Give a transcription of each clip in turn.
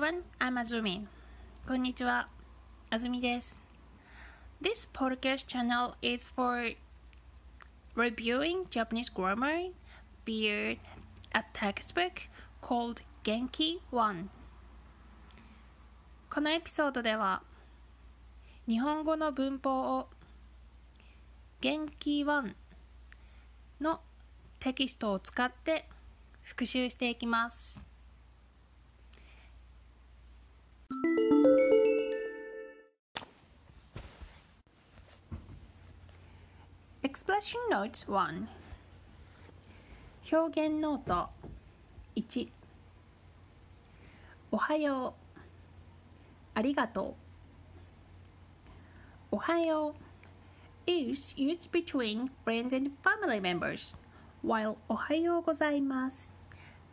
everyone, I'm Azumi. こんにちは、あずみです。This podcast channel is for reviewing Japanese grammar via a textbook called Genki One. このエピソードでは、日本語の文法を元気1のテキストを使って復習していきます。Expression Notes 1表現ノート1おはようありがとうおはよう is used between friends and family members while おはようございます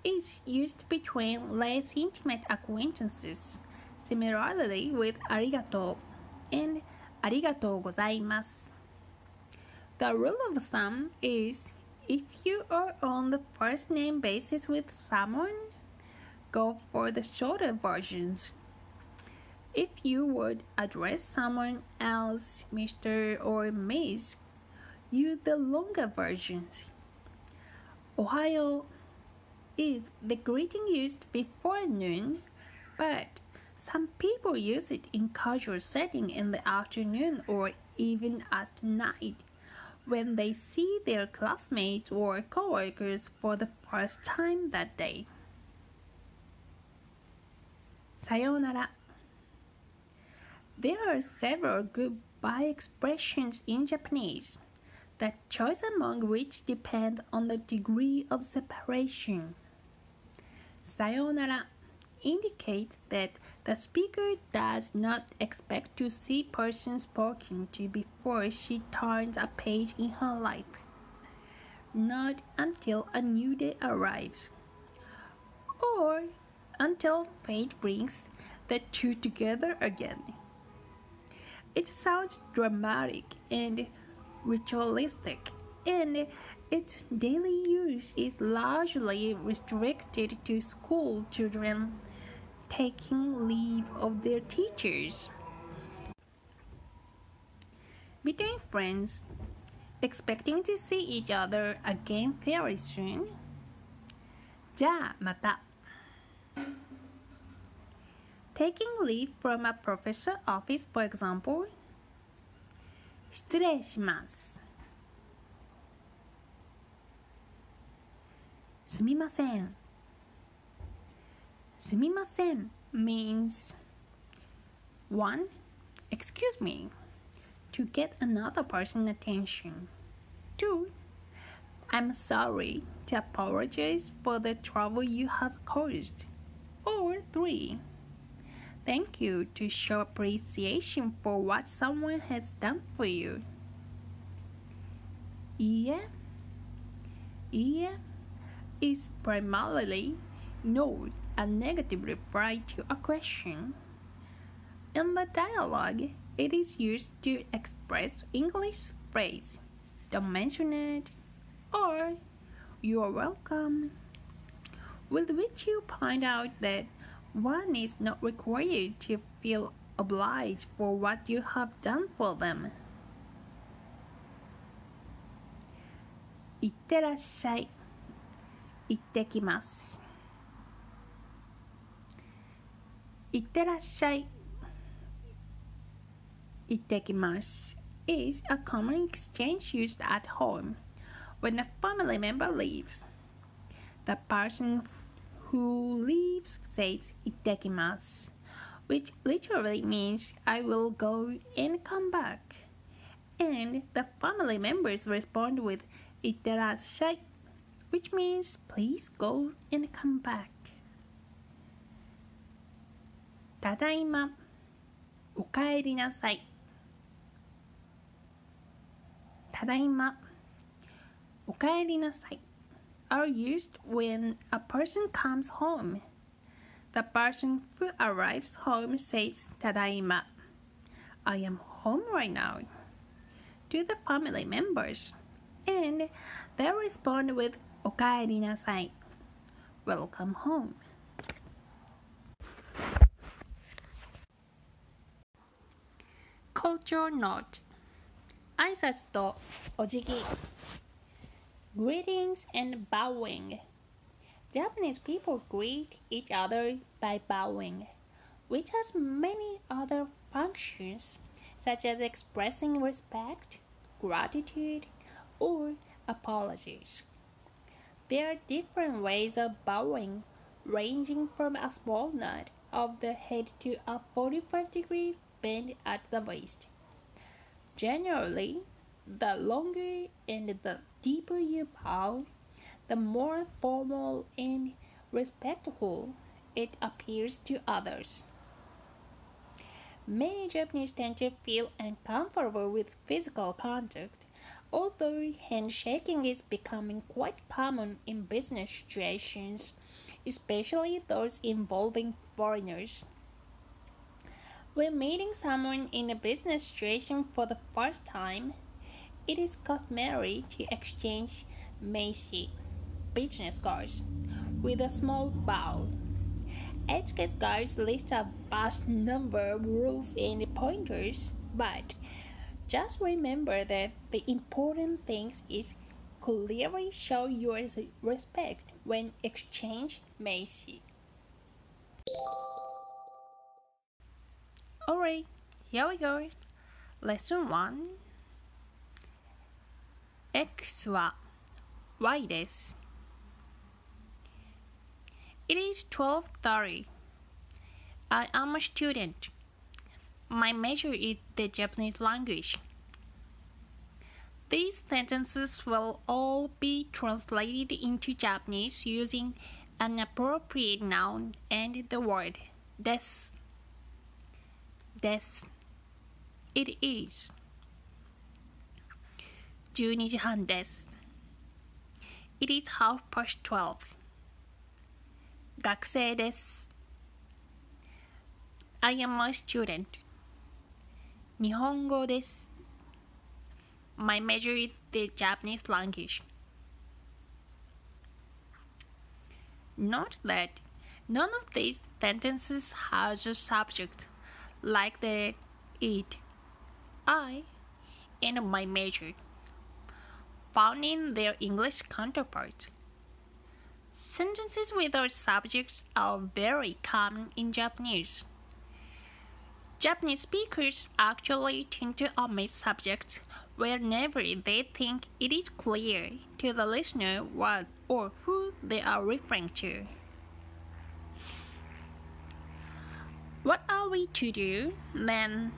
is used between less intimate acquaintances Similarly with arigato and arigato gozaimasu. The rule of thumb is if you are on the first name basis with someone, go for the shorter versions. If you would address someone else, Mr. or Miss, use the longer versions. Ohayo is the greeting used before noon, but some people use it in casual setting in the afternoon or even at night when they see their classmates or coworkers for the first time that day. さようなら There are several goodbye expressions in Japanese, the choice among which depend on the degree of separation. さようなら indicates that the speaker does not expect to see person spoken to before she turns a page in her life, not until a new day arrives, or until fate brings the two together again. It sounds dramatic and ritualistic, and its daily use is largely restricted to school children taking leave of their teachers. Between friends, expecting to see each other again very soon. じゃあまた Taking leave from a professor office, for example. 失礼します。すみません。 Sumimasen means one, excuse me, to get another person's attention. Two, I'm sorry to apologize for the trouble you have caused. Or three, thank you to show appreciation for what someone has done for you. Yeah, yeah is primarily note a negative reply to a question. In the dialogue, it is used to express English phrase, don't mention it, or you are welcome, with which you point out that one is not required to feel obliged for what you have done for them. いってらっしゃい。行ってきます。 Itterasshai Ittekimasu is a common exchange used at home when a family member leaves. The person who leaves says Ittekimasu, which literally means I will go and come back. And the family members respond with Itterasshai, which means please go and come back. ただいまおかえりなさいただいまおかえりなさい are used when a person comes home. The person who arrives home says ただいま I am home right now to the family members and they respond with おかえりなさい Welcome home culture note 挨拶とお辞儀 Greetings and bowing Japanese people greet each other by bowing, which has many other functions such as expressing respect, gratitude, or apologies. There are different ways of bowing, ranging from a small nod of the head to a 45 degree bend at the waist. Generally, the longer and the deeper you bow, the more formal and respectful it appears to others. Many Japanese tend to feel uncomfortable with physical contact, although handshaking is becoming quite common in business situations, especially those involving foreigners. When meeting someone in a business situation for the first time, it is customary to exchange meishi business cards with a small bow. HKS guides list a vast number of rules and pointers, but just remember that the important thing is clearly show your respect when exchange meishi. Alright, here we go. Lesson 1 X は Y です。It is 12:30. I am a student. My major is the Japanese language. These sentences will all be translated into Japanese using an appropriate noun and the word des. Des. It is. 12時半です。It is half past twelve. 学生です。I am a student. 日本語です。My major is the Japanese language. Note that none of these sentences has a subject like the it, I, and my major found in their English counterparts. Sentences without subjects are very common in Japanese. Japanese speakers actually tend to omit subjects whenever they think it is clear to the listener what or who they are referring to. What are we to do then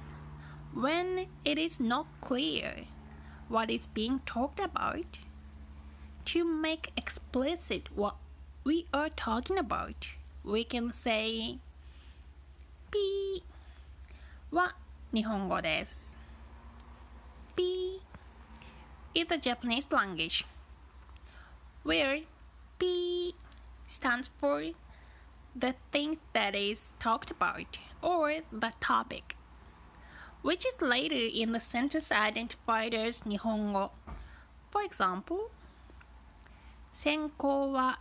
when it is not clear what is being talked about? To make explicit what we are talking about, we can say P は日本語です。P is the Japanese language, where P stands for the thing that is talked about or the topic, which is later in the sentence identified as 日本語 For example, 専攻は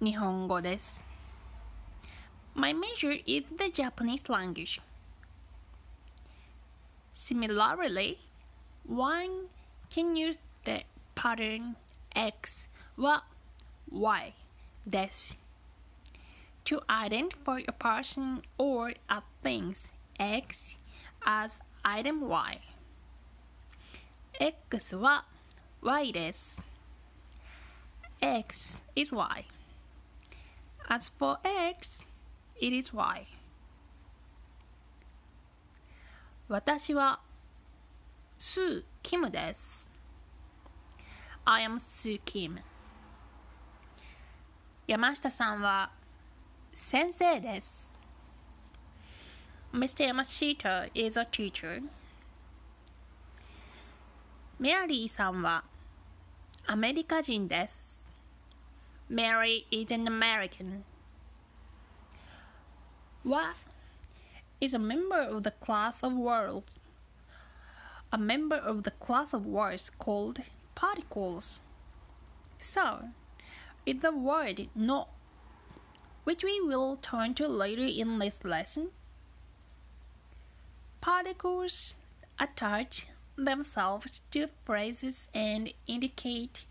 日本語です。My major is the Japanese language. Similarly, one can use the pattern X は Y です。 To identify a person or a thing X as item Y. X は Y です。X is Y. As for X, it is Y. 私はスー・キムです。I am Sue Kim. 山下さんは先生です。Mr. Yamashita is a teacher. メアリーさんはアメリカ人です。Mary is an American. は is a member of the class of worlds. A member of the class of words called particles. So, it's the word no, which we will turn to later in this lesson. Particles attach themselves to phrases and indicate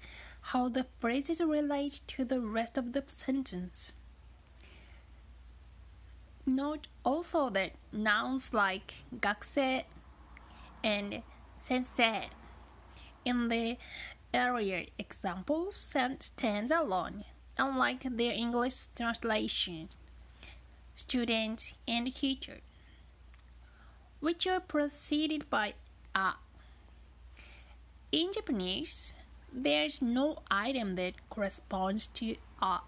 how the phrases relate to the rest of the sentence. Note also that nouns like gakusei and sensei in the earlier examples stand alone unlike their English translation, student and teacher, which are preceded by a. In Japanese, there's no item that corresponds to a,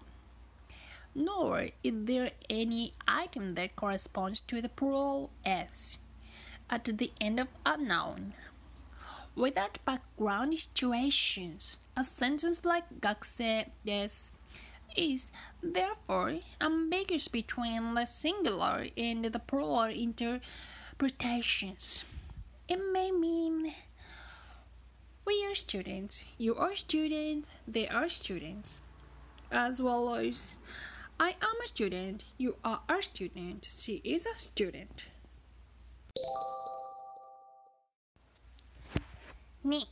nor is there any item that corresponds to the plural s at the end of a noun. Without background situations, a sentence like 学生です is therefore ambiguous between the singular and the plural interpretations. It may mean we are students, you are student, they are students, as well as I am a student, you are a student, she is a student. 2.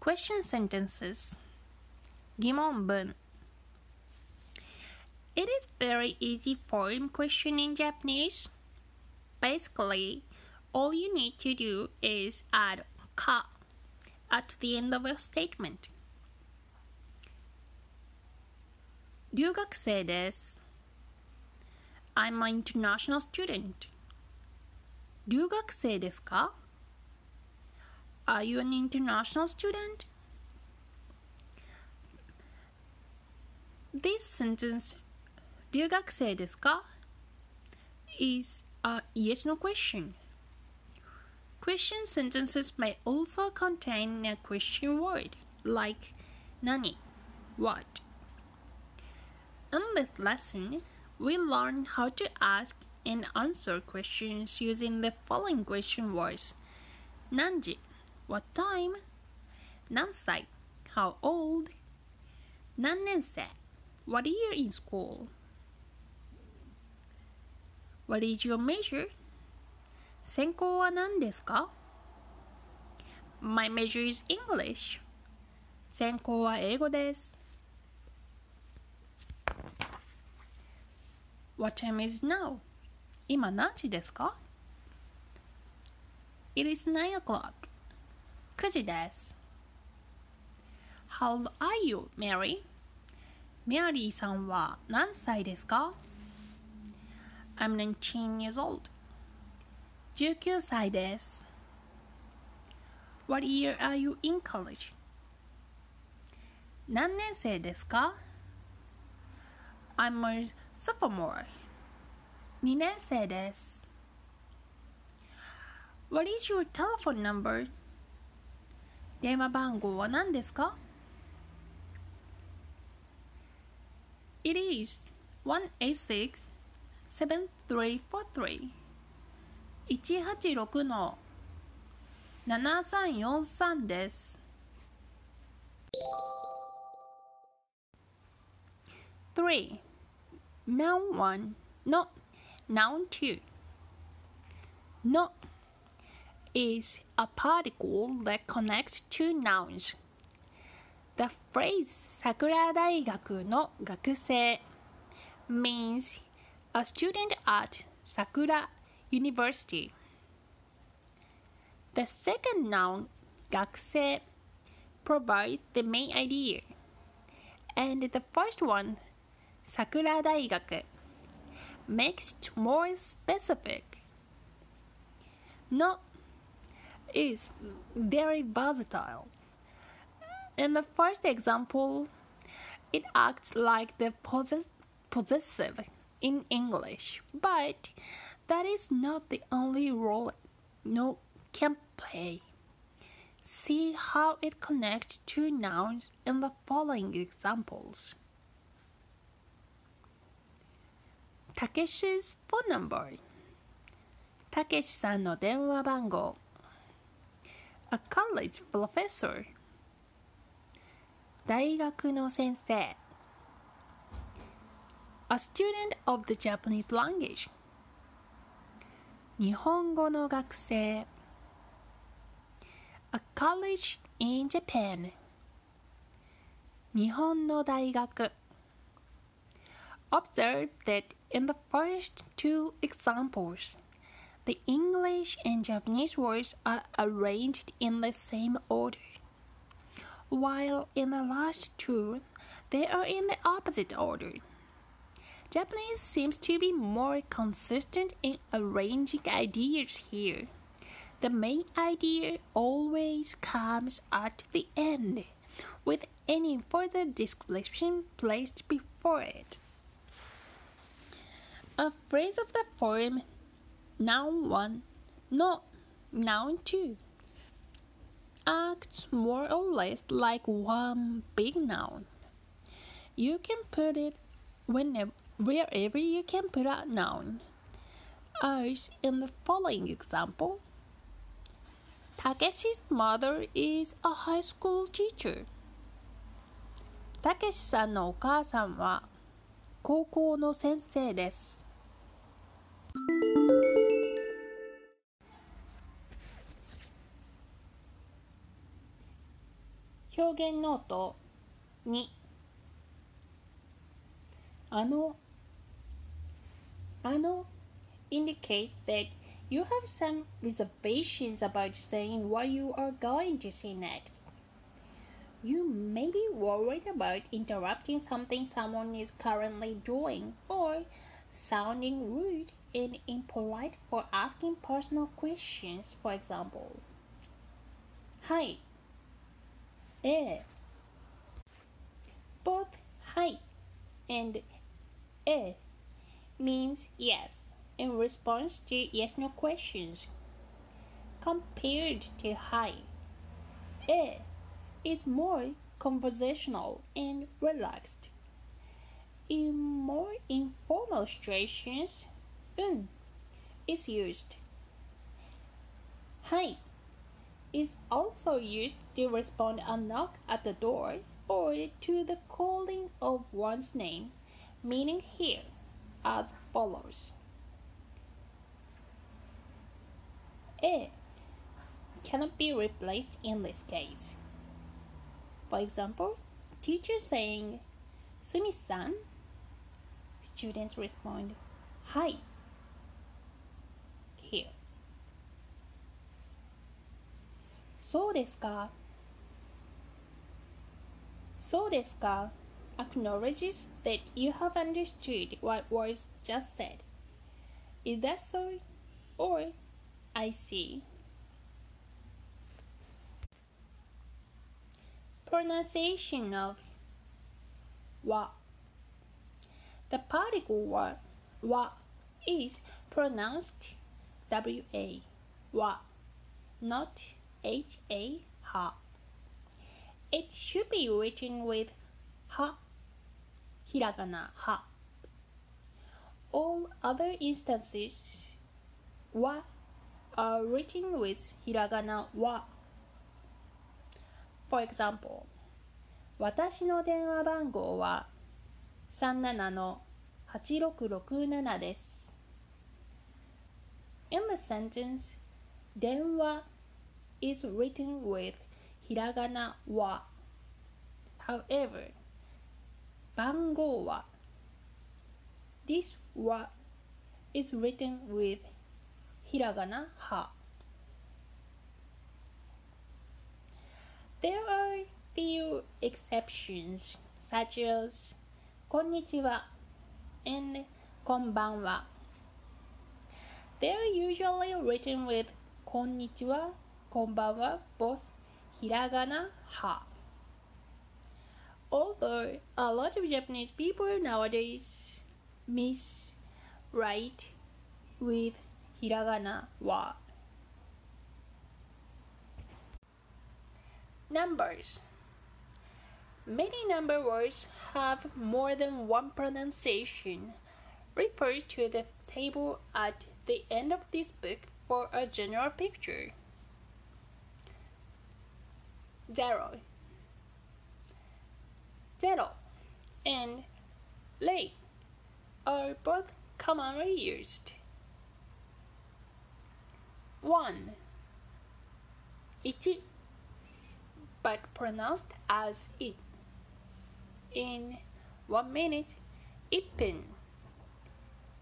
Question sentences 疑問文 It is very easy form question in Japanese. Basically, all you need to do is add ka at the end of a statement. 留学生です I'm an international student. 留学生ですか Are you an international student? This sentence 留学生ですか is a yes no question. Question sentences may also contain a question word like nani, what. In this lesson, we learn how to ask and answer questions using the following question words. Nanji, what time? Nansai, how old? Nannensei, what year in school? What is your major? 専攻は何ですか ?My major is English. 専攻は英語です。What time is now? 今何時ですか It is 9 o'clock. 9時です。How old are you, Mary? メアリーさんは何歳ですか I'm 19 years old. 19歳です。What year are you in college? 何年生ですか I'm a sophomore. 2年生です。What is your telephone number? 電話番号は何ですか It is 186 7343 186の7343です。3. Noun 1 no Noun 2 No is a particle that connects two nouns. The phrase 桜大学の学生 means a student at Sakura University. The second noun, 学生, provides the main idea. And the first one, 桜大学, makes it more specific. No is very versatile. In the first example, it acts like the possess- possessive in English, but that is not the only role no can play. See how it connects to nouns in the following examples. Takeshi's phone number たけしさんの電話番号 A college professor 大学の先生 A student of the Japanese language 日本語の学生 A college in Japan 日本の大学 Observe that in the first two examples, the English and Japanese words are arranged in the same order, while in the last two, they are in the opposite order. Japanese seems to be more consistent in arranging ideas here. The main idea always comes at the end, with any further description placed before it. A phrase of the form noun 1, no, noun 2 acts more or less like one big noun. You can put it whenever wherever you can put a noun. As in the following example, Takeshi's mother is a high school teacher. たけしさんのお母さんは高校の先生です。表現ノート2あの ano indicate that you have some reservations about saying what you are going to say next. You may be worried about interrupting something someone is currently doing or sounding rude and impolite for asking personal questions, for example. Hi. Eh. Both hi and eh means yes in response to yes no questions. Compared to hi, e is more conversational and relaxed. In more informal situations, un is used. Hi is also used to respond a knock at the door or to the calling of one's name, meaning here as follows. A cannot be replaced in this case. For example, teacher saying, Sumi-san, students respond, Hi. Here. そうですかそうですか acknowledges that you have understood what was just said. Is that so? Or, I see. Pronunciation of wa. The particle wa, wa is pronounced wa, wa, not ha, ha. It should be written with ha ひらがなは All other instances は are written with ひらがなは For example 私の電話番号は37の8667です In the sentence 電話 is written with ひらがなは However 番号は This wa is written with hiragana ha. There are few exceptions such as こんにちは and こんばんは They are usually written with こんにちは、こんばんは both hiragana ha. Although a lot of Japanese people nowadays miss write with hiragana wa. Numbers. Many number words have more than one pronunciation. Refer to the table at the end of this book for a general picture. Zero zero and late are both commonly used. 1 1 but pronounced as it. In one minute, ippin,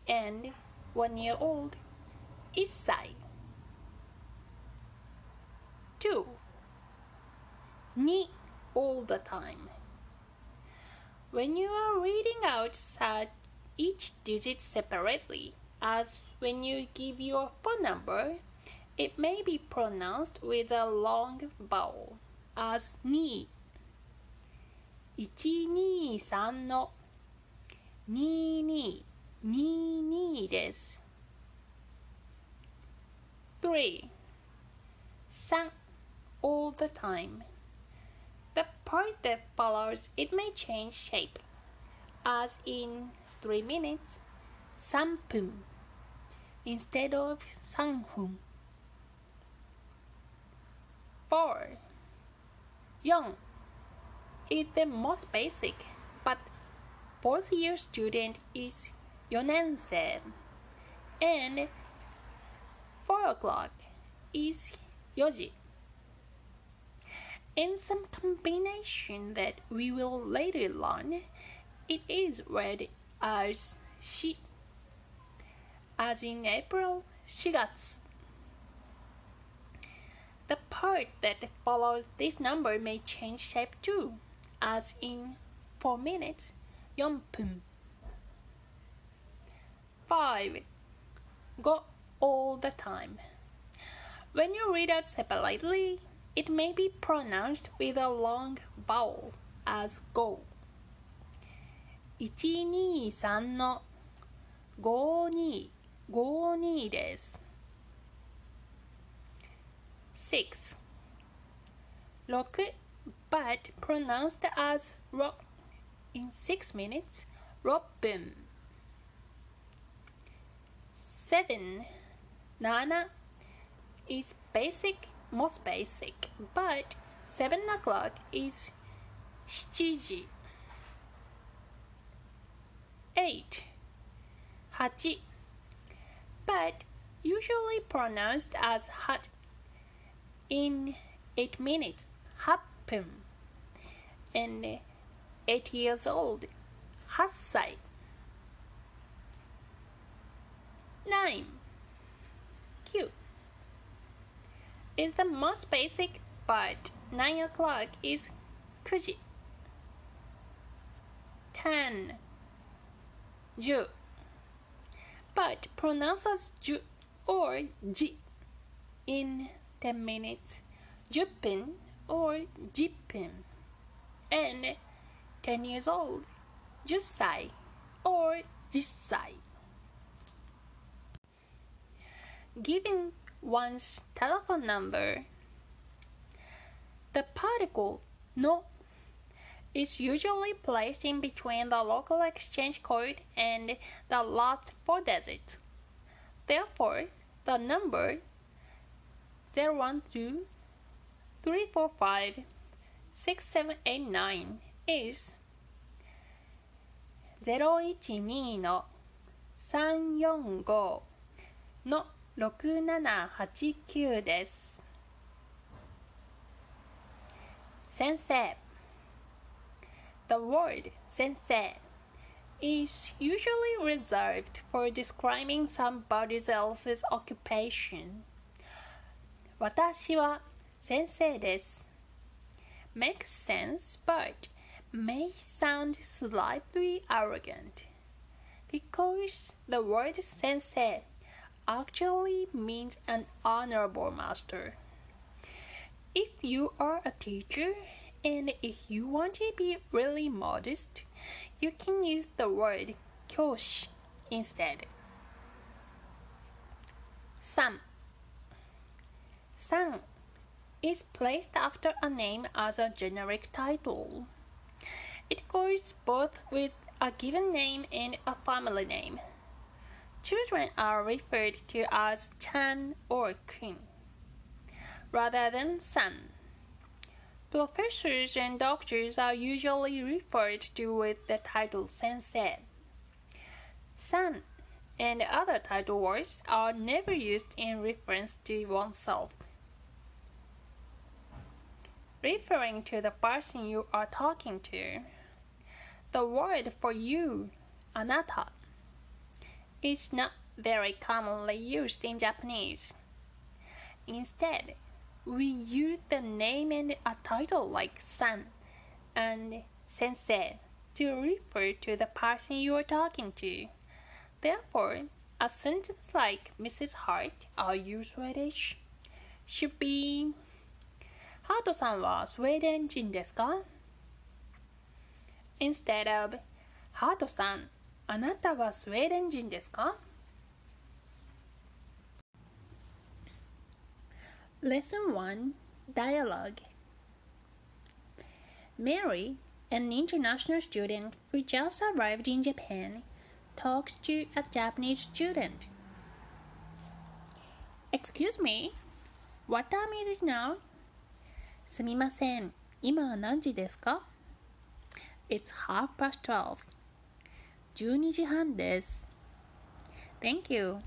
and one year old, issai. Two, ni all the time When you are reading out such each digit separately, as when you give your phone number, it may be pronounced with a long vowel as ni. 123の2222です。3. 3 all the time. the part that follows it may change shape, as in 3 minutes, sampun instead of sanhun. 4. Young is the most basic, but fourth year student is yonense, and 4 o'clock is yoji. In some combination that we will later learn, it is read as 4 as in April 4月 The part that follows this number may change shape too, as in 4 minutes 4分 5. Go all the time. When you read out separately, it may be pronounced with a long vowel as go. 123の5252です。6. 6 but pronounced as ro in 6 minutes 6分 7 7 is basic most basic, but 7 o'clock is 7時8 8 but usually pronounced as hot in 8 minutes. Happen. And 8 years old. 8歳9 is the most basic but 9 o'clock is 9時 10 10 but pronounced as 10 or じ in 10 minutes 10分 or 10分 and 10 years old 10歳 or 10歳 Giving one's telephone number the particle no is usually placed in between the local exchange code and the last four digits. Therefore, the number 012 345 6789 is 012の345の6789です。先生 The word 先生 is usually reserved for describing somebody else's occupation. 私は先生です。Makes sense, but may sound slightly arrogant because the word 先生 actually means an honorable master. If you are a teacher and if you want to be really modest, you can use the word 教師 instead. 3. 3 is placed after a name as a generic title. It goes both with a given name and a family name. Children are referred to as Chan or Kun rather than San. Professors and doctors are usually referred to with the title Sensei. San and other title words are never used in reference to oneself. referring to the person you are talking to. The word for you, anata, is not very commonly used in Japanese. Instead, we use the name and a title like san and sensei to refer to the person you are talking to. Therefore, a sentence like Mrs. Hart, are you Swedish? should be ハートさんはスウェーデン人ですか ?instead of ハートさん、 あなたはスウェーデン人ですか Lesson 1 Dialogue Mary, an international student who just arrived in Japan, talks to a Japanese student. Excuse me, what time is it now? すみません、今は何時ですか ?It's half past twelve. 12時半です。Thank you.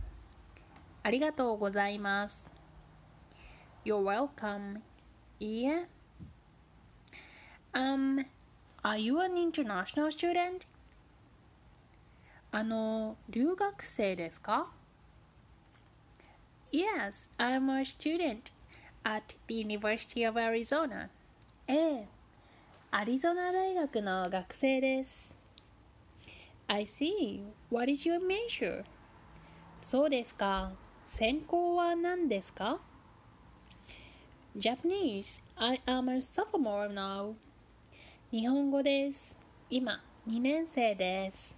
ありがとうございます。You're welcome. いいえ。Um, are you an international student? あの、留学生ですか Yes, I'm a student at the University of Arizona. ええ、アリゾナ大学の学生です。I see. What is your major? そうですか。専攻は何ですか Japanese. I am a sophomore now. 日本語です。今、2年生です。